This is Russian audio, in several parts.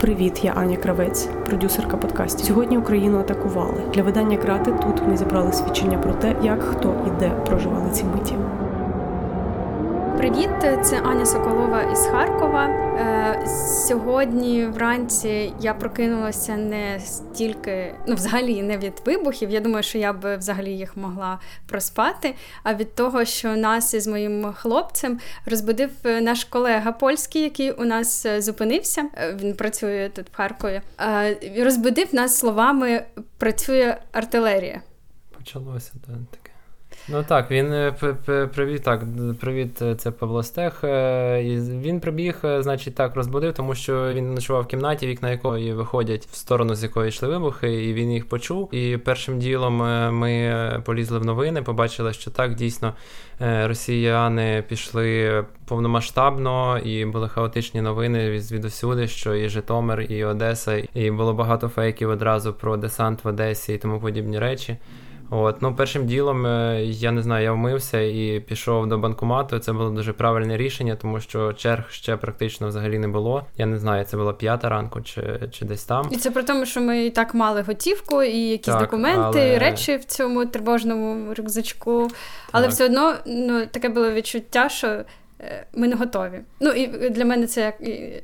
Привіт, я Аня Кравець, продюсерка подкастів. Сьогодні Україну атакували. Для видання крати тут ми зібрали свідчення про те, як хто і де проживали ці миті. Привіт, це Аня Соколова із Харкова. Е, сьогодні вранці я прокинулася не стільки, ну взагалі не від вибухів. Я думаю, що я б взагалі їх могла проспати. А від того, що нас із моїм хлопцем розбудив наш колега польський, який у нас зупинився. Е, він працює тут в Харкові. Е, розбудив нас словами Працює артилерія. Почалося так. Ну так, він е, привів так, привіт, е, це Павло Стех. Е, він прибіг, значить, так розбудив, тому що він ночував в кімнаті, вікна якої виходять в сторону, з якої йшли вибухи, і він їх почув. І першим ділом ми полізли в новини, побачили, що так дійсно росіяни пішли повномасштабно, і були хаотичні новини звідусюди, що і Житомир, і Одеса, і було багато фейків одразу про десант в Одесі і тому подібні речі. От, ну першим ділом, е, я не знаю, я вмився і пішов до банкомату. Це було дуже правильне рішення, тому що черг ще практично взагалі не було. Я не знаю, це була п'ята ранку чи чи десь там. І це при тому, що ми і так мали готівку, і якісь так, документи, але... речі в цьому тривожному рюкзачку. Але так. все одно ну таке було відчуття, що ми не готові. Ну і для мене це як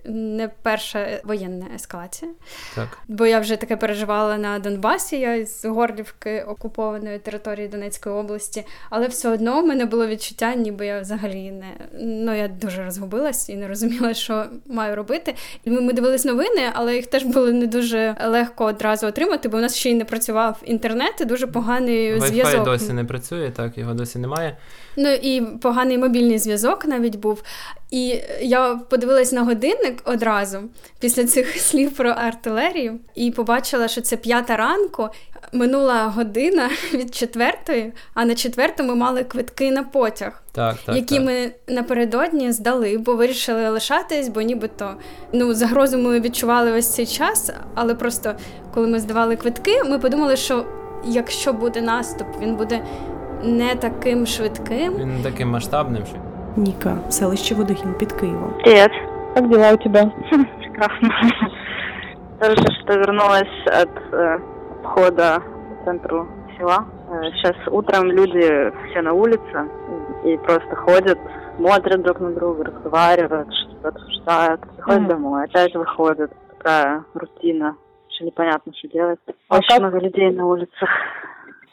не перша воєнна ескалація. Так. Бо я вже таке переживала на Донбасі, я з Горлівки окупованої території Донецької області, але все одно в мене було відчуття, ніби я взагалі не ну я дуже розгубилась і не розуміла, що маю робити. І ми, ми дивились новини, але їх теж було не дуже легко одразу отримати, бо у нас ще й не працював інтернет, і дуже поганий Wi-Fi зв'язок. досі не працює, так його досі немає. Ну і поганий мобільний зв'язок навіть був. І я подивилась на годинник одразу після цих слів про артилерію, і побачила, що це п'ята ранку. Минула година від четвертої, а на четверту ми мали квитки на потяг, так, так, які так. ми напередодні здали, бо вирішили лишатись, бо нібито ну загрозу ми відчували весь цей час. Але просто коли ми здавали квитки, ми подумали, що якщо буде наступ, він буде не таким швидким. Він не таким масштабним. Ніка, селище Водогін під Києвом. Привет. Как дела у тебя? Прекрасно. Хорошо, что вернулась от э, входа в центру села. Э, сейчас утром люди все на улице и просто ходят, смотрят друг на друга, разговаривают, что-то обсуждают. Приходят mm-hmm. домой, опять выходят. Такая рутина. Еще непонятно, что делать. А Очень как... много людей на улицах.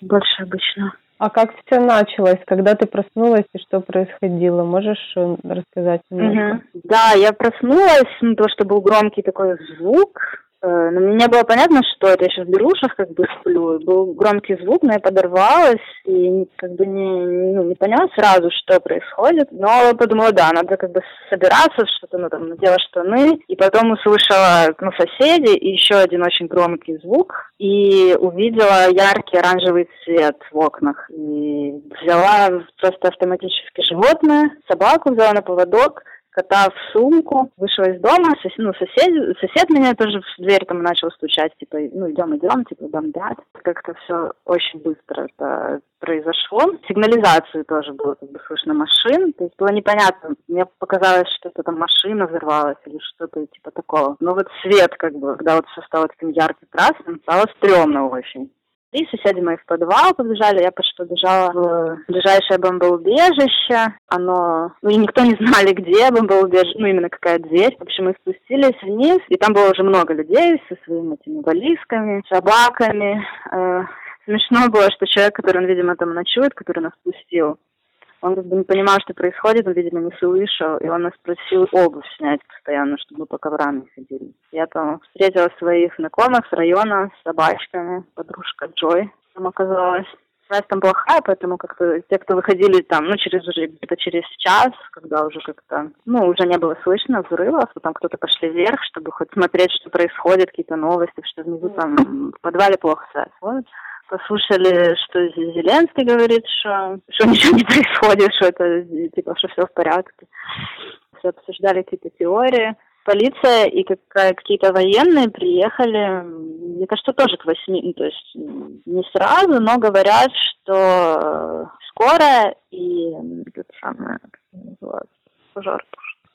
Больше обычно. А как все началось? Когда ты проснулась и что происходило? Можешь э, рассказать немножко? Угу. Да, я проснулась, ну, то, что был громкий такой звук, но мне не было понятно, что это. Я сейчас в берушах как бы сплю. Был громкий звук, но я подорвалась и как бы не, ну, не поняла сразу, что происходит. Но подумала, да, надо как бы собираться, что-то, ну, там, надела штаны. И потом услышала, ну, соседи и еще один очень громкий звук. И увидела яркий оранжевый цвет в окнах. И взяла просто автоматически животное, собаку взяла на поводок – кота в сумку, вышла из дома, сос, ну, сосед, сосед меня тоже в дверь там начал стучать, типа, ну, идем, идем, типа, бомбят. Как-то все очень быстро это произошло. Сигнализацию тоже было, как бы, слышно машин, то есть было непонятно. Мне показалось, что это там машина взорвалась или что-то типа такого. Но вот свет, как бы, когда вот все стало таким ярко-красным, стало стрёмно очень. И соседи мои в подвал побежали, я почти побежала в ближайшее бомбоубежище. Оно, ну и никто не знали, где бомбоубежище, ну именно какая дверь. В общем, мы спустились вниз, и там было уже много людей со своими этими вализками, собаками. Э, смешно было, что человек, который, он, видимо, там ночует, который нас пустил, он как бы не понимал, что происходит, он, видимо, не слышал, и он нас просил обувь снять постоянно, чтобы мы по коврам не ходили. Я там встретила своих знакомых с района с собачками, подружка Джой там оказалась. Связь там плохая, поэтому как-то те, кто выходили там, ну, через уже где-то через час, когда уже как-то, ну, уже не было слышно взрывов, потом кто-то пошли вверх, чтобы хоть смотреть, что происходит, какие-то новости, что внизу там в подвале плохо связь. Вот послушали, что Зеленский говорит, что, что ничего не происходит, что это типа, что все в порядке. Все обсуждали какие-то теории. Полиция и какие-то военные приехали, мне кажется, тоже к восьми, ну, то есть не сразу, но говорят, что скоро и это самое, как называется, пожар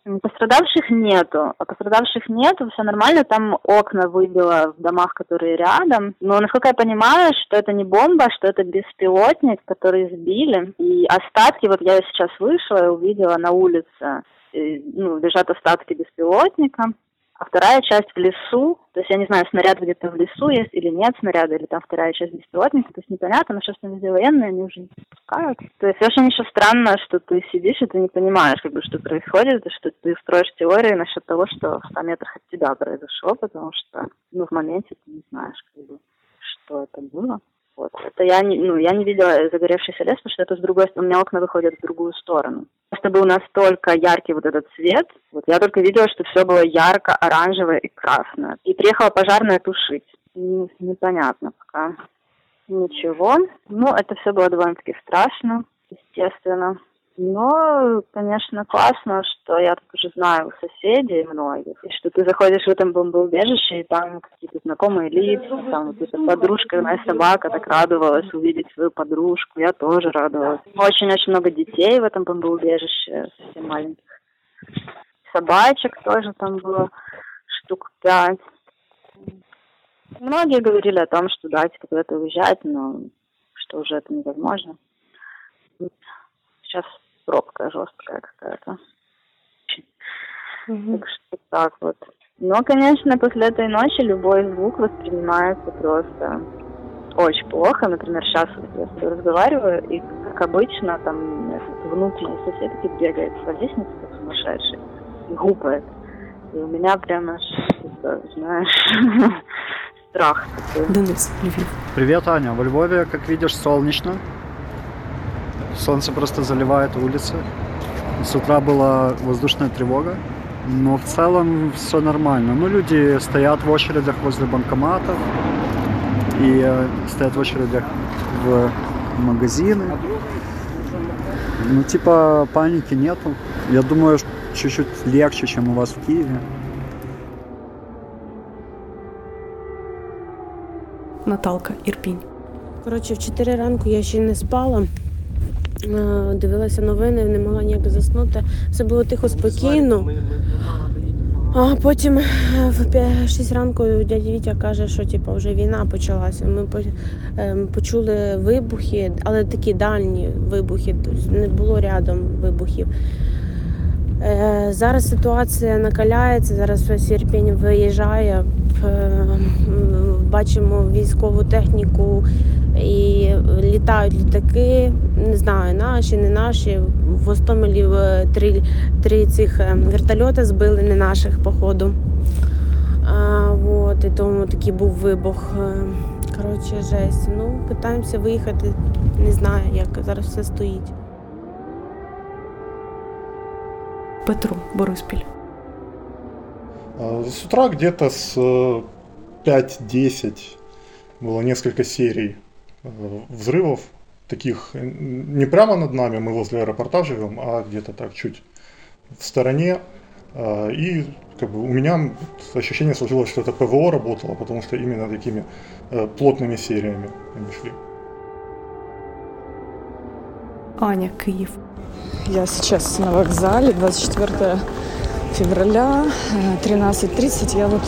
Пострадавших нету, а пострадавших нету, все нормально, там окна выбило в домах, которые рядом, но насколько я понимаю, что это не бомба, что это беспилотник, который сбили, и остатки, вот я сейчас вышла и увидела на улице, ну, лежат остатки беспилотника, а вторая часть в лесу, то есть я не знаю, снаряд где-то в лесу есть или нет снаряда, или там вторая часть беспилотника, то есть непонятно, но сейчас там везде военные, они уже не пускают. То есть очень еще странно, что ты сидишь и ты не понимаешь, как бы, что происходит, и что ты строишь теории насчет того, что в 100 метрах от тебя произошло, потому что, ну, в моменте ты не знаешь, как бы, что это было. Вот. Это я не, ну, я не видела загоревшийся лес, потому что это с другой стороны, у меня окна выходят в другую сторону. Просто был настолько яркий вот этот цвет, вот я только видела, что все было ярко, оранжевое и красное. И приехала пожарная тушить. Непонятно пока. Ничего. Ну, это все было довольно-таки страшно, естественно. Но, конечно, классно, что я уже знаю соседей многих, и что ты заходишь в этом бомбоубежище, и там какие-то знакомые лица, там вот эта подружка, моя собака так радовалась увидеть свою подружку, я тоже радовалась. Очень-очень много детей в этом бомбоубежище, совсем маленьких. Собачек тоже там было штук пять. Многие говорили о том, что да, типа куда-то уезжать, но что уже это невозможно. Сейчас пробка жесткая какая-то. Угу. Так что так вот. Но, конечно, после этой ночи любой звук воспринимается просто очень плохо. Например, сейчас я с тобой разговариваю, и, как обычно, там внутренний соседки бегает по лестнице, как сумасшедший, и гупает. И у меня прямо, знаешь, страх такой. Денис, Львив. Привет, Аня. Во Львове, как видишь, солнечно. Солнце просто заливает улицы. С утра была воздушная тревога, но в целом все нормально. Ну, люди стоят в очередях возле банкоматов и э, стоят в очередях в магазины. Ну, типа, паники нету. Я думаю, чуть-чуть легче, чем у вас в Киеве. Наталка, Ірпінь. Коротше, в 4 ранку я ще не спала. Е, дивилася новини, не могла ніяк заснути. Все було тихо, спокійно. А потім е, в 6 ранку дядя Вітя каже, що типу, вже війна почалася. Ми е, почули вибухи, але такі дальні вибухи, тобто не було рядом вибухів. Зараз ситуація накаляється, зараз весь Ірпінь виїжджає, бачимо військову техніку і літають літаки, не знаю, наші, не наші. В Остомелі е, три три цих е, вертольоти збили, не наших, походу. А, вот, І тому такий був вибух. Е, коротше, жесть. Ну, Питаємося виїхати, не знаю, як зараз все стоїть. Петро, Бориспіль. С утра где-то с 5-10 было несколько серий Э, взрывов, таких э, не прямо над нами, мы возле аэропорта живем, а где-то так чуть в стороне. Э, и как бы у меня ощущение сложилось, что это ПВО работало, потому что именно такими плотными сериями они шли. Аня, Киев. Я сейчас на вокзале, 24 февраля, 13.30. Я вот,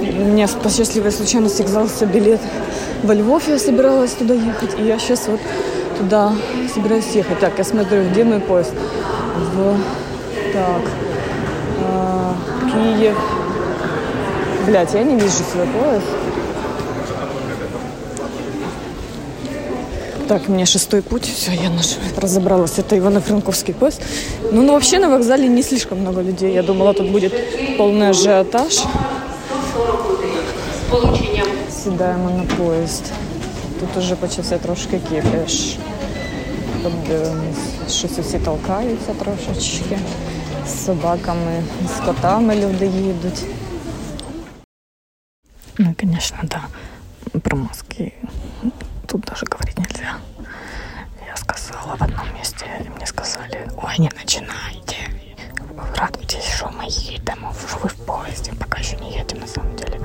мне по счастливой случайности оказался билет во Львов я собиралась туда ехать, и я сейчас вот туда собираюсь ехать. Так, я смотрю, где мой поезд? В... Так, а, Киев. Блять, я не вижу свой поезд. Так, мне шестой путь, все, я наш, разобралась. Это Ивано-Франковский поезд. Ну, ну, вообще на вокзале не слишком много людей. Я думала, тут будет полный ажиотаж. Сідаємо на поїзд. Тут уже почався трошки кипіш. Подивимось, щось усі толкаються трошечки. З собаками, з котами люди їдуть. Ну, конечно, да. Про маски тут даже говорить нельзя. Я сказала в одном месте, мне сказали, ой, не начинайте. Радуйтесь, что мы едем, что вы в поезде, пока еще не едем на самом деле.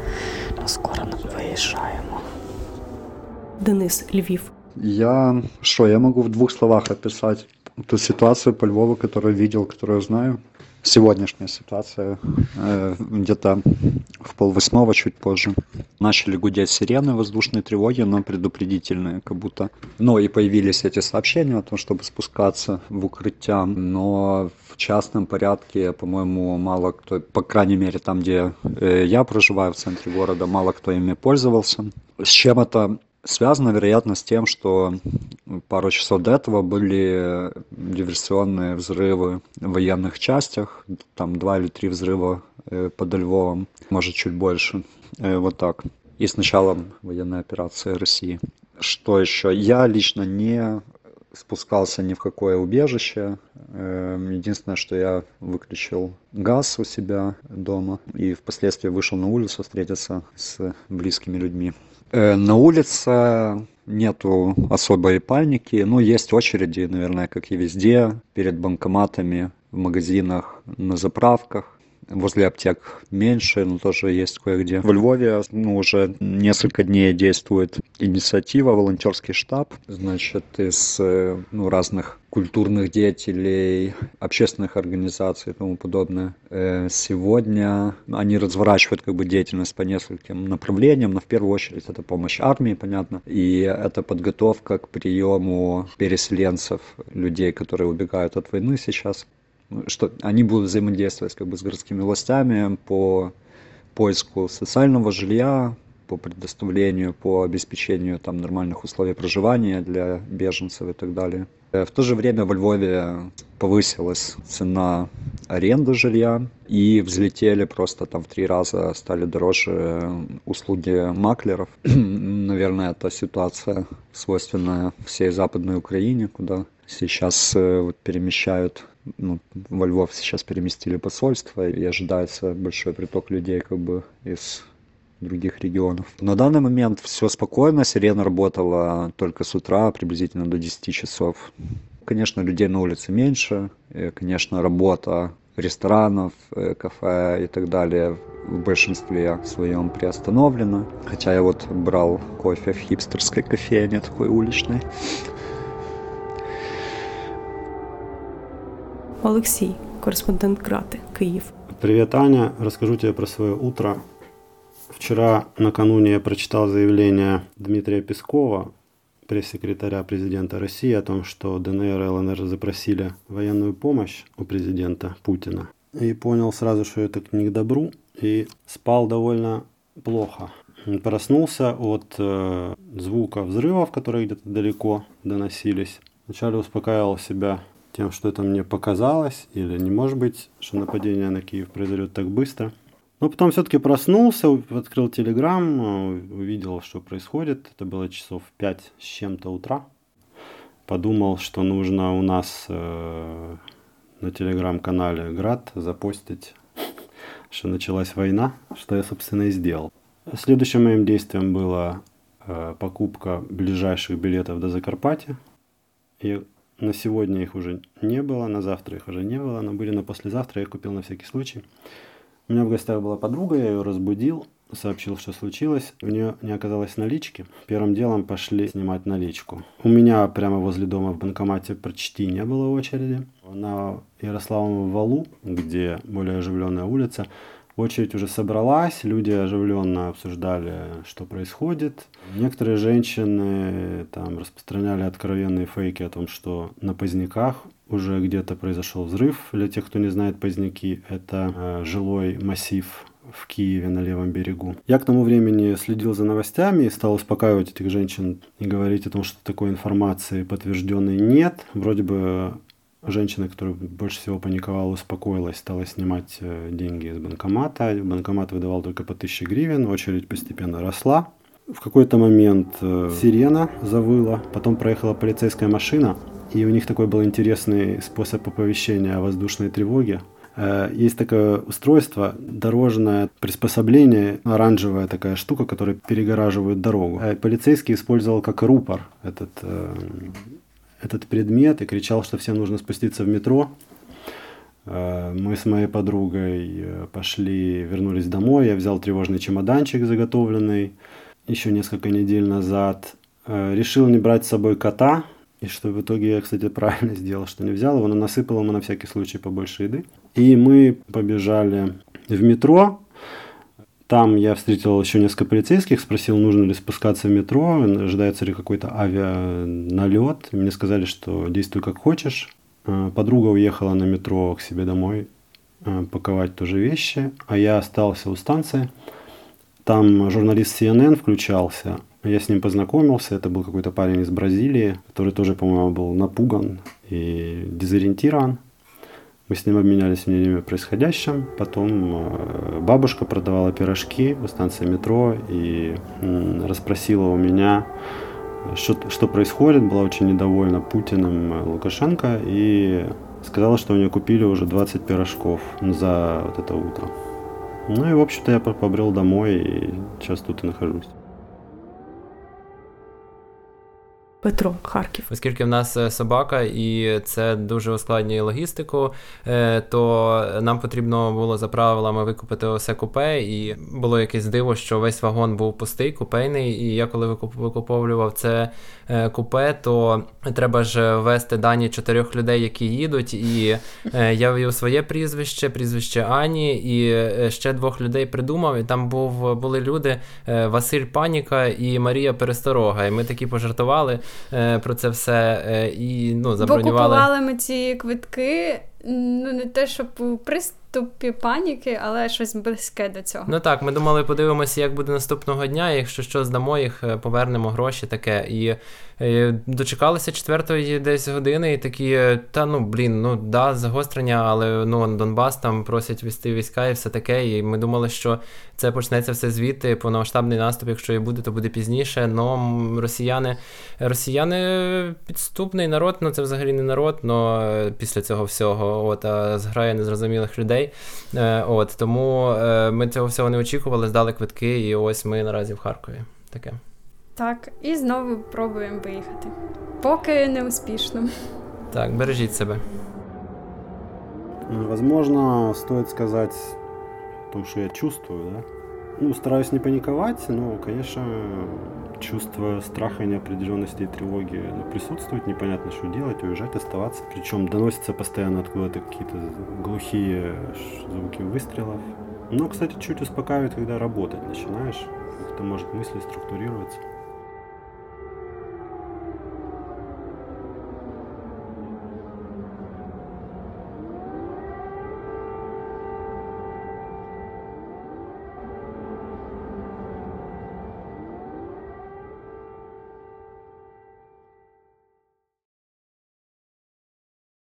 Но скоро выезжаем. Денис, Львів. Я что, я могу в двух словах описать ту ситуацию по Львову, которую видел, которую знаю. Сегодняшняя ситуация, э, где-то в полвосьмого, чуть позже, начали гудеть сирены воздушной тревоги, но предупредительные, как будто. Ну и появились эти сообщения о том, чтобы спускаться в укрытия, но в частном порядке, по-моему, мало кто, по крайней мере там, где э, я проживаю, в центре города, мало кто ими пользовался. С чем это Связано, вероятно, с тем, что пару часов до этого были диверсионные взрывы в военных частях, там два или три взрыва э, под Львовом, может чуть больше, э, вот так. И с началом военной операции России. Что еще? Я лично не спускался ни в какое убежище. Эм, единственное, что я выключил газ у себя дома и впоследствии вышел на улицу встретиться с близкими людьми. Э, на улице нету особой паники, но есть очереди, наверное, как и везде, перед банкоматами, в магазинах, на заправках. Возле аптек меньше, но тоже есть кое-где. В Львове ну, уже несколько дней действует инициатива, волонтерский штаб, значит, из э, ну, разных культурных деятелей, общественных организаций и тому подобное. Э, сегодня они разворачивают как бы деятельность по нескольким направлениям, но в первую очередь это помощь армии, понятно, и это подготовка к приему переселенцев, людей, которые убегают от войны сейчас что они будут взаимодействовать как бы с городскими властями по поиску социального жилья, по предоставлению, по обеспечению там нормальных условий проживания для беженцев и так далее. Э, в то же время во Львове повысилась цена аренды жилья и взлетели просто там в три раза стали дороже услуги маклеров. Наверное, это ситуация свойственная всей Западной Украине, куда сейчас э, вот, перемещают ну, во Львов сейчас переместили посольство, и ожидается большой приток людей как бы из других регионов. На данный момент все спокойно, сирена работала только с утра, приблизительно до 10 часов. Конечно, людей на улице меньше, и, конечно, работа ресторанов, э, кафе и так далее в большинстве своем приостановлена. Хотя я вот брал кофе в хипстерской кофейне, такой уличной. Олексій, кореспондент Крати, Київ. Привет, Аня. Расскажу тебе про свое утро. Вчера накануне я прочитал заявление Дмитрия Пескова, пресс-секретаря президента России, о том, что ДНР и ЛНР запросили военную помощь у президента Путина. И понял сразу, что это не к добру, и спал довольно плохо. Проснулся от э, звука взрывов, которые где-то далеко доносились. Вначале успокаивал себя тем, что это мне показалось, или не может быть, что нападение на Киев произойдет так быстро. Но потом все-таки проснулся, открыл телеграм, увидел, что происходит. Это было часов 5 с чем-то утра. Подумал, что нужно у нас э, на телеграм-канале Град запостить, что началась война, что я, собственно, и сделал. Следующим моим действием была э, покупка ближайших билетов до Закарпатья. И на сегодня их уже не было, на завтра их уже не было, но были на послезавтра, я купил на всякий случай. У меня в гостях была подруга, я ее разбудил, сообщил, что случилось. У нее не оказалось налички. Первым делом пошли снимать наличку. У меня прямо возле дома в банкомате почти не было очереди. На Ярославовом валу, где более оживленная улица, Очередь уже собралась, люди оживленно обсуждали, что происходит. Некоторые женщины там распространяли откровенные фейки о том, что на Поздняках уже где-то произошел взрыв. Для тех, кто не знает, Поздняки — это э, жилой массив в Киеве на левом берегу. Я к тому времени следил за новостями и стал успокаивать этих женщин и говорить о том, что такой информации подтвержденной нет. Вроде бы Женщина, которая больше всего паниковала, успокоилась, стала снимать э, деньги из банкомата. Банкомат выдавал только по 1000 гривен, очередь постепенно росла. В какой-то момент э, сирена завыла, потом проехала полицейская машина, и у них такой был интересный способ оповещения о воздушной тревоге. Э, есть такое устройство, дорожное приспособление, оранжевая такая штука, которая перегораживает дорогу. Полицейский использовал как рупор этот этот предмет и кричал, что всем нужно спуститься в метро. Э, мы с моей подругой э, пошли, вернулись домой. Я взял тревожный чемоданчик заготовленный еще несколько недель назад. Э, решил не брать с собой кота, И что в итоге я, кстати, правильно сделал, что не взял его, но насыпал ему на всякий случай побольше еды. И мы побежали в метро. Там я встретил еще несколько полицейских, спросил, нужно ли спускаться в метро, ожидается ли какой-то авианалет. Мне сказали, что действуй как хочешь. Э, подруга уехала на метро к себе домой э, паковать тоже вещи, а я остался у станции. Там журналист CNN включался, я с ним познакомился, это был какой-то парень из Бразилии, который тоже, по-моему, был напуган и дезориентирован. Мы с ним обменялись мнениями о происходящем. Потом э, бабушка продавала пирожки у станции метро и расспросила у меня, что, что происходит. Была очень недовольна Путиным э, Лукашенко и сказала, что у нее купили уже 20 пирожков за вот это утро. Ну и, в общем-то, я побрел домой и сейчас тут и нахожусь. Петро, Харків, оскільки в нас е, собака, і це дуже ускладнює логістику, е, то нам потрібно було за правилами викупити усе купе, і було якесь диво, що весь вагон був пустий, купейний. І я коли викуповував це е, купе, то треба ж ввести дані чотирьох людей, які їдуть. І я ввів своє прізвище, прізвище Ані, і ще двох людей придумав. І там був були люди Василь Паніка і Марія Пересторога. І ми такі пожартували про це все е, і ну, забронювали. Бо купували ми ці квитки, ну не те, щоб у приступі паніки, але щось близьке до цього. Ну так, ми думали, подивимося, як буде наступного дня. Якщо що здамо їх, е, повернемо гроші таке. І е, дочекалися четвертої десь години, і такі, е, та ну блін, ну да, загострення, але ну Донбас там просять вести війська і все таке. І ми думали, що це почнеться все звідти, повномасштабний наступ, якщо і буде, то буде пізніше. Но росіяни, росіяни підступний народ, ну це взагалі не народ, але після цього всього, от, а зграє незрозумілих людей. Е, от Тому е, ми цього всього не очікували, здали квитки, і ось ми наразі в Харкові. Таке. Так, і знову пробуємо виїхати. Поки не успішно. Так, бережіть себе. Возможно, стоит сказать о том, что я чувствую, да? Ну, стараюсь не паниковать, но, конечно, чувство страха, неопределенности и тревоги ну, присутствует. Непонятно, что делать, уезжать, оставаться. Причем доносятся постоянно откуда-то какие-то глухие звуки выстрелов. Но, кстати, чуть успокаивает, когда работать начинаешь. Как-то может мысли структурироваться.